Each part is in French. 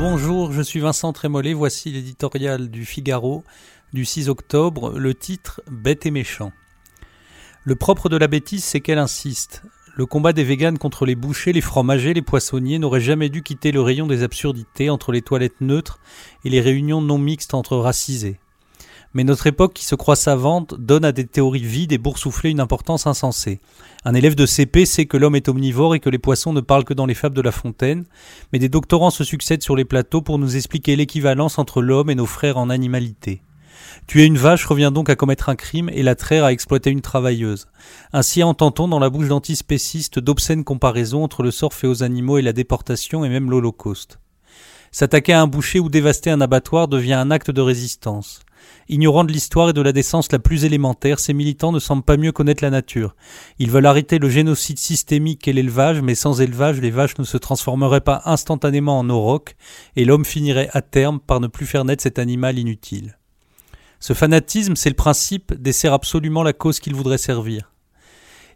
Bonjour, je suis Vincent Trémollet, voici l'éditorial du Figaro du 6 octobre, le titre Bête et méchant. Le propre de la bêtise, c'est qu'elle insiste. Le combat des véganes contre les bouchers, les fromagers, les poissonniers n'aurait jamais dû quitter le rayon des absurdités entre les toilettes neutres et les réunions non mixtes entre racisés. Mais notre époque, qui se croit savante, donne à des théories vides et boursouflées une importance insensée. Un élève de CP sait que l'homme est omnivore et que les poissons ne parlent que dans les fables de La Fontaine, mais des doctorants se succèdent sur les plateaux pour nous expliquer l'équivalence entre l'homme et nos frères en animalité. Tuer une vache revient donc à commettre un crime et la traire à exploiter une travailleuse. Ainsi entend-on dans la bouche d'antispécistes d'obscènes comparaisons entre le sort fait aux animaux et la déportation et même l'Holocauste. S'attaquer à un boucher ou dévaster un abattoir devient un acte de résistance. Ignorant de l'histoire et de la décence la plus élémentaire, ces militants ne semblent pas mieux connaître la nature. Ils veulent arrêter le génocide systémique et l'élevage, mais sans élevage, les vaches ne se transformeraient pas instantanément en aurochs, et l'homme finirait à terme par ne plus faire naître cet animal inutile. Ce fanatisme, c'est le principe, dessert absolument la cause qu'il voudrait servir.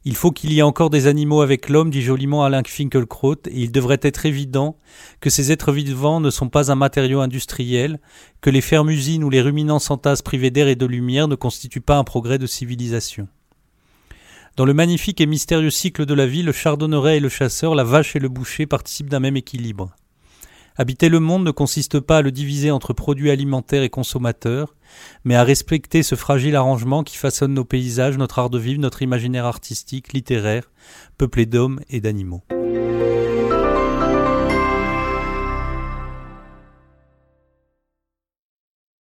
Il faut qu'il y ait encore des animaux avec l'homme, dit joliment Alain Finkielkraut, et il devrait être évident que ces êtres vivants ne sont pas un matériau industriel, que les fermes-usines ou les ruminants s'entassent privés d'air et de lumière ne constituent pas un progrès de civilisation. Dans le magnifique et mystérieux cycle de la vie, le chardonneret et le chasseur, la vache et le boucher participent d'un même équilibre. Habiter le monde ne consiste pas à le diviser entre produits alimentaires et consommateurs, mais à respecter ce fragile arrangement qui façonne nos paysages, notre art de vivre, notre imaginaire artistique, littéraire, peuplé d'hommes et d'animaux.